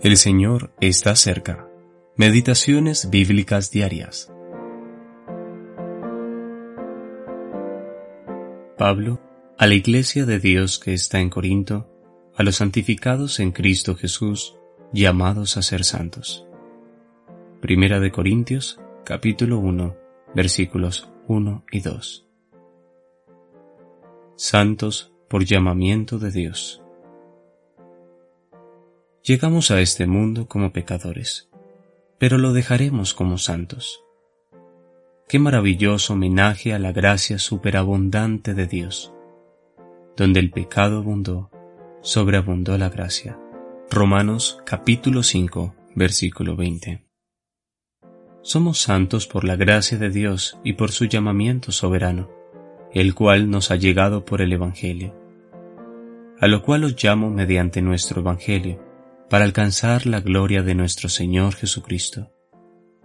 El Señor está cerca. Meditaciones bíblicas diarias. Pablo, a la Iglesia de Dios que está en Corinto, a los santificados en Cristo Jesús, llamados a ser santos. Primera de Corintios, capítulo 1, versículos 1 y 2. Santos por llamamiento de Dios. Llegamos a este mundo como pecadores, pero lo dejaremos como santos. Qué maravilloso homenaje a la gracia superabundante de Dios. Donde el pecado abundó, sobreabundó la gracia. Romanos capítulo 5, versículo 20. Somos santos por la gracia de Dios y por su llamamiento soberano, el cual nos ha llegado por el Evangelio, a lo cual os llamo mediante nuestro Evangelio para alcanzar la gloria de nuestro Señor Jesucristo.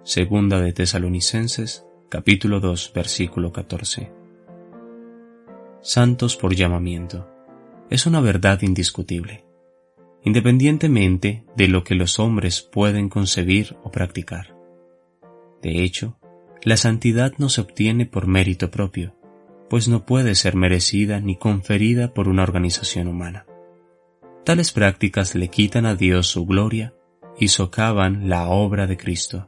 Segunda de Tesalonicenses, capítulo 2, versículo 14. Santos por llamamiento. Es una verdad indiscutible, independientemente de lo que los hombres pueden concebir o practicar. De hecho, la santidad no se obtiene por mérito propio, pues no puede ser merecida ni conferida por una organización humana. Tales prácticas le quitan a Dios su gloria y socavan la obra de Cristo,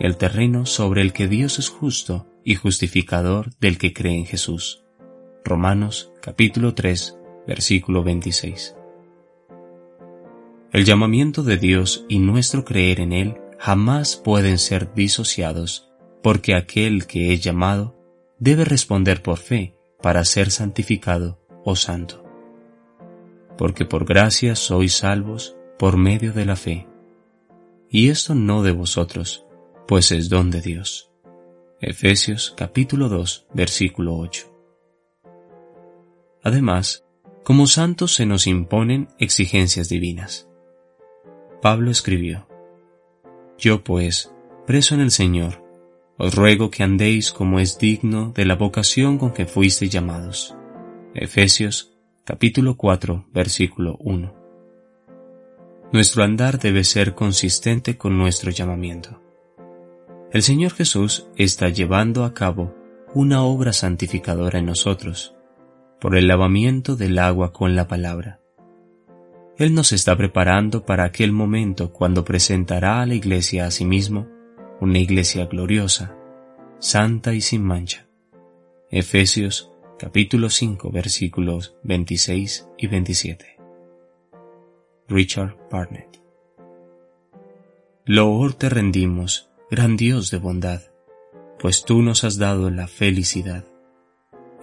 el terreno sobre el que Dios es justo y justificador del que cree en Jesús. Romanos capítulo 3 versículo 26. El llamamiento de Dios y nuestro creer en Él jamás pueden ser disociados, porque aquel que es llamado debe responder por fe para ser santificado o santo porque por gracia sois salvos por medio de la fe. Y esto no de vosotros, pues es don de Dios. Efesios capítulo 2 versículo 8. Además, como santos se nos imponen exigencias divinas. Pablo escribió, Yo pues, preso en el Señor, os ruego que andéis como es digno de la vocación con que fuisteis llamados. Efesios capítulo 4, versículo 1. Nuestro andar debe ser consistente con nuestro llamamiento. El Señor Jesús está llevando a cabo una obra santificadora en nosotros, por el lavamiento del agua con la palabra. Él nos está preparando para aquel momento cuando presentará a la iglesia a sí mismo, una iglesia gloriosa, santa y sin mancha. Efesios capítulo 5 versículos 26 y 27. Richard Barnett. Loor te rendimos, gran Dios de bondad, pues tú nos has dado la felicidad.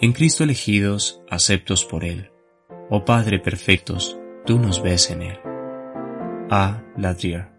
En Cristo elegidos, aceptos por Él. Oh Padre perfectos, tú nos ves en Él. A. Ladrier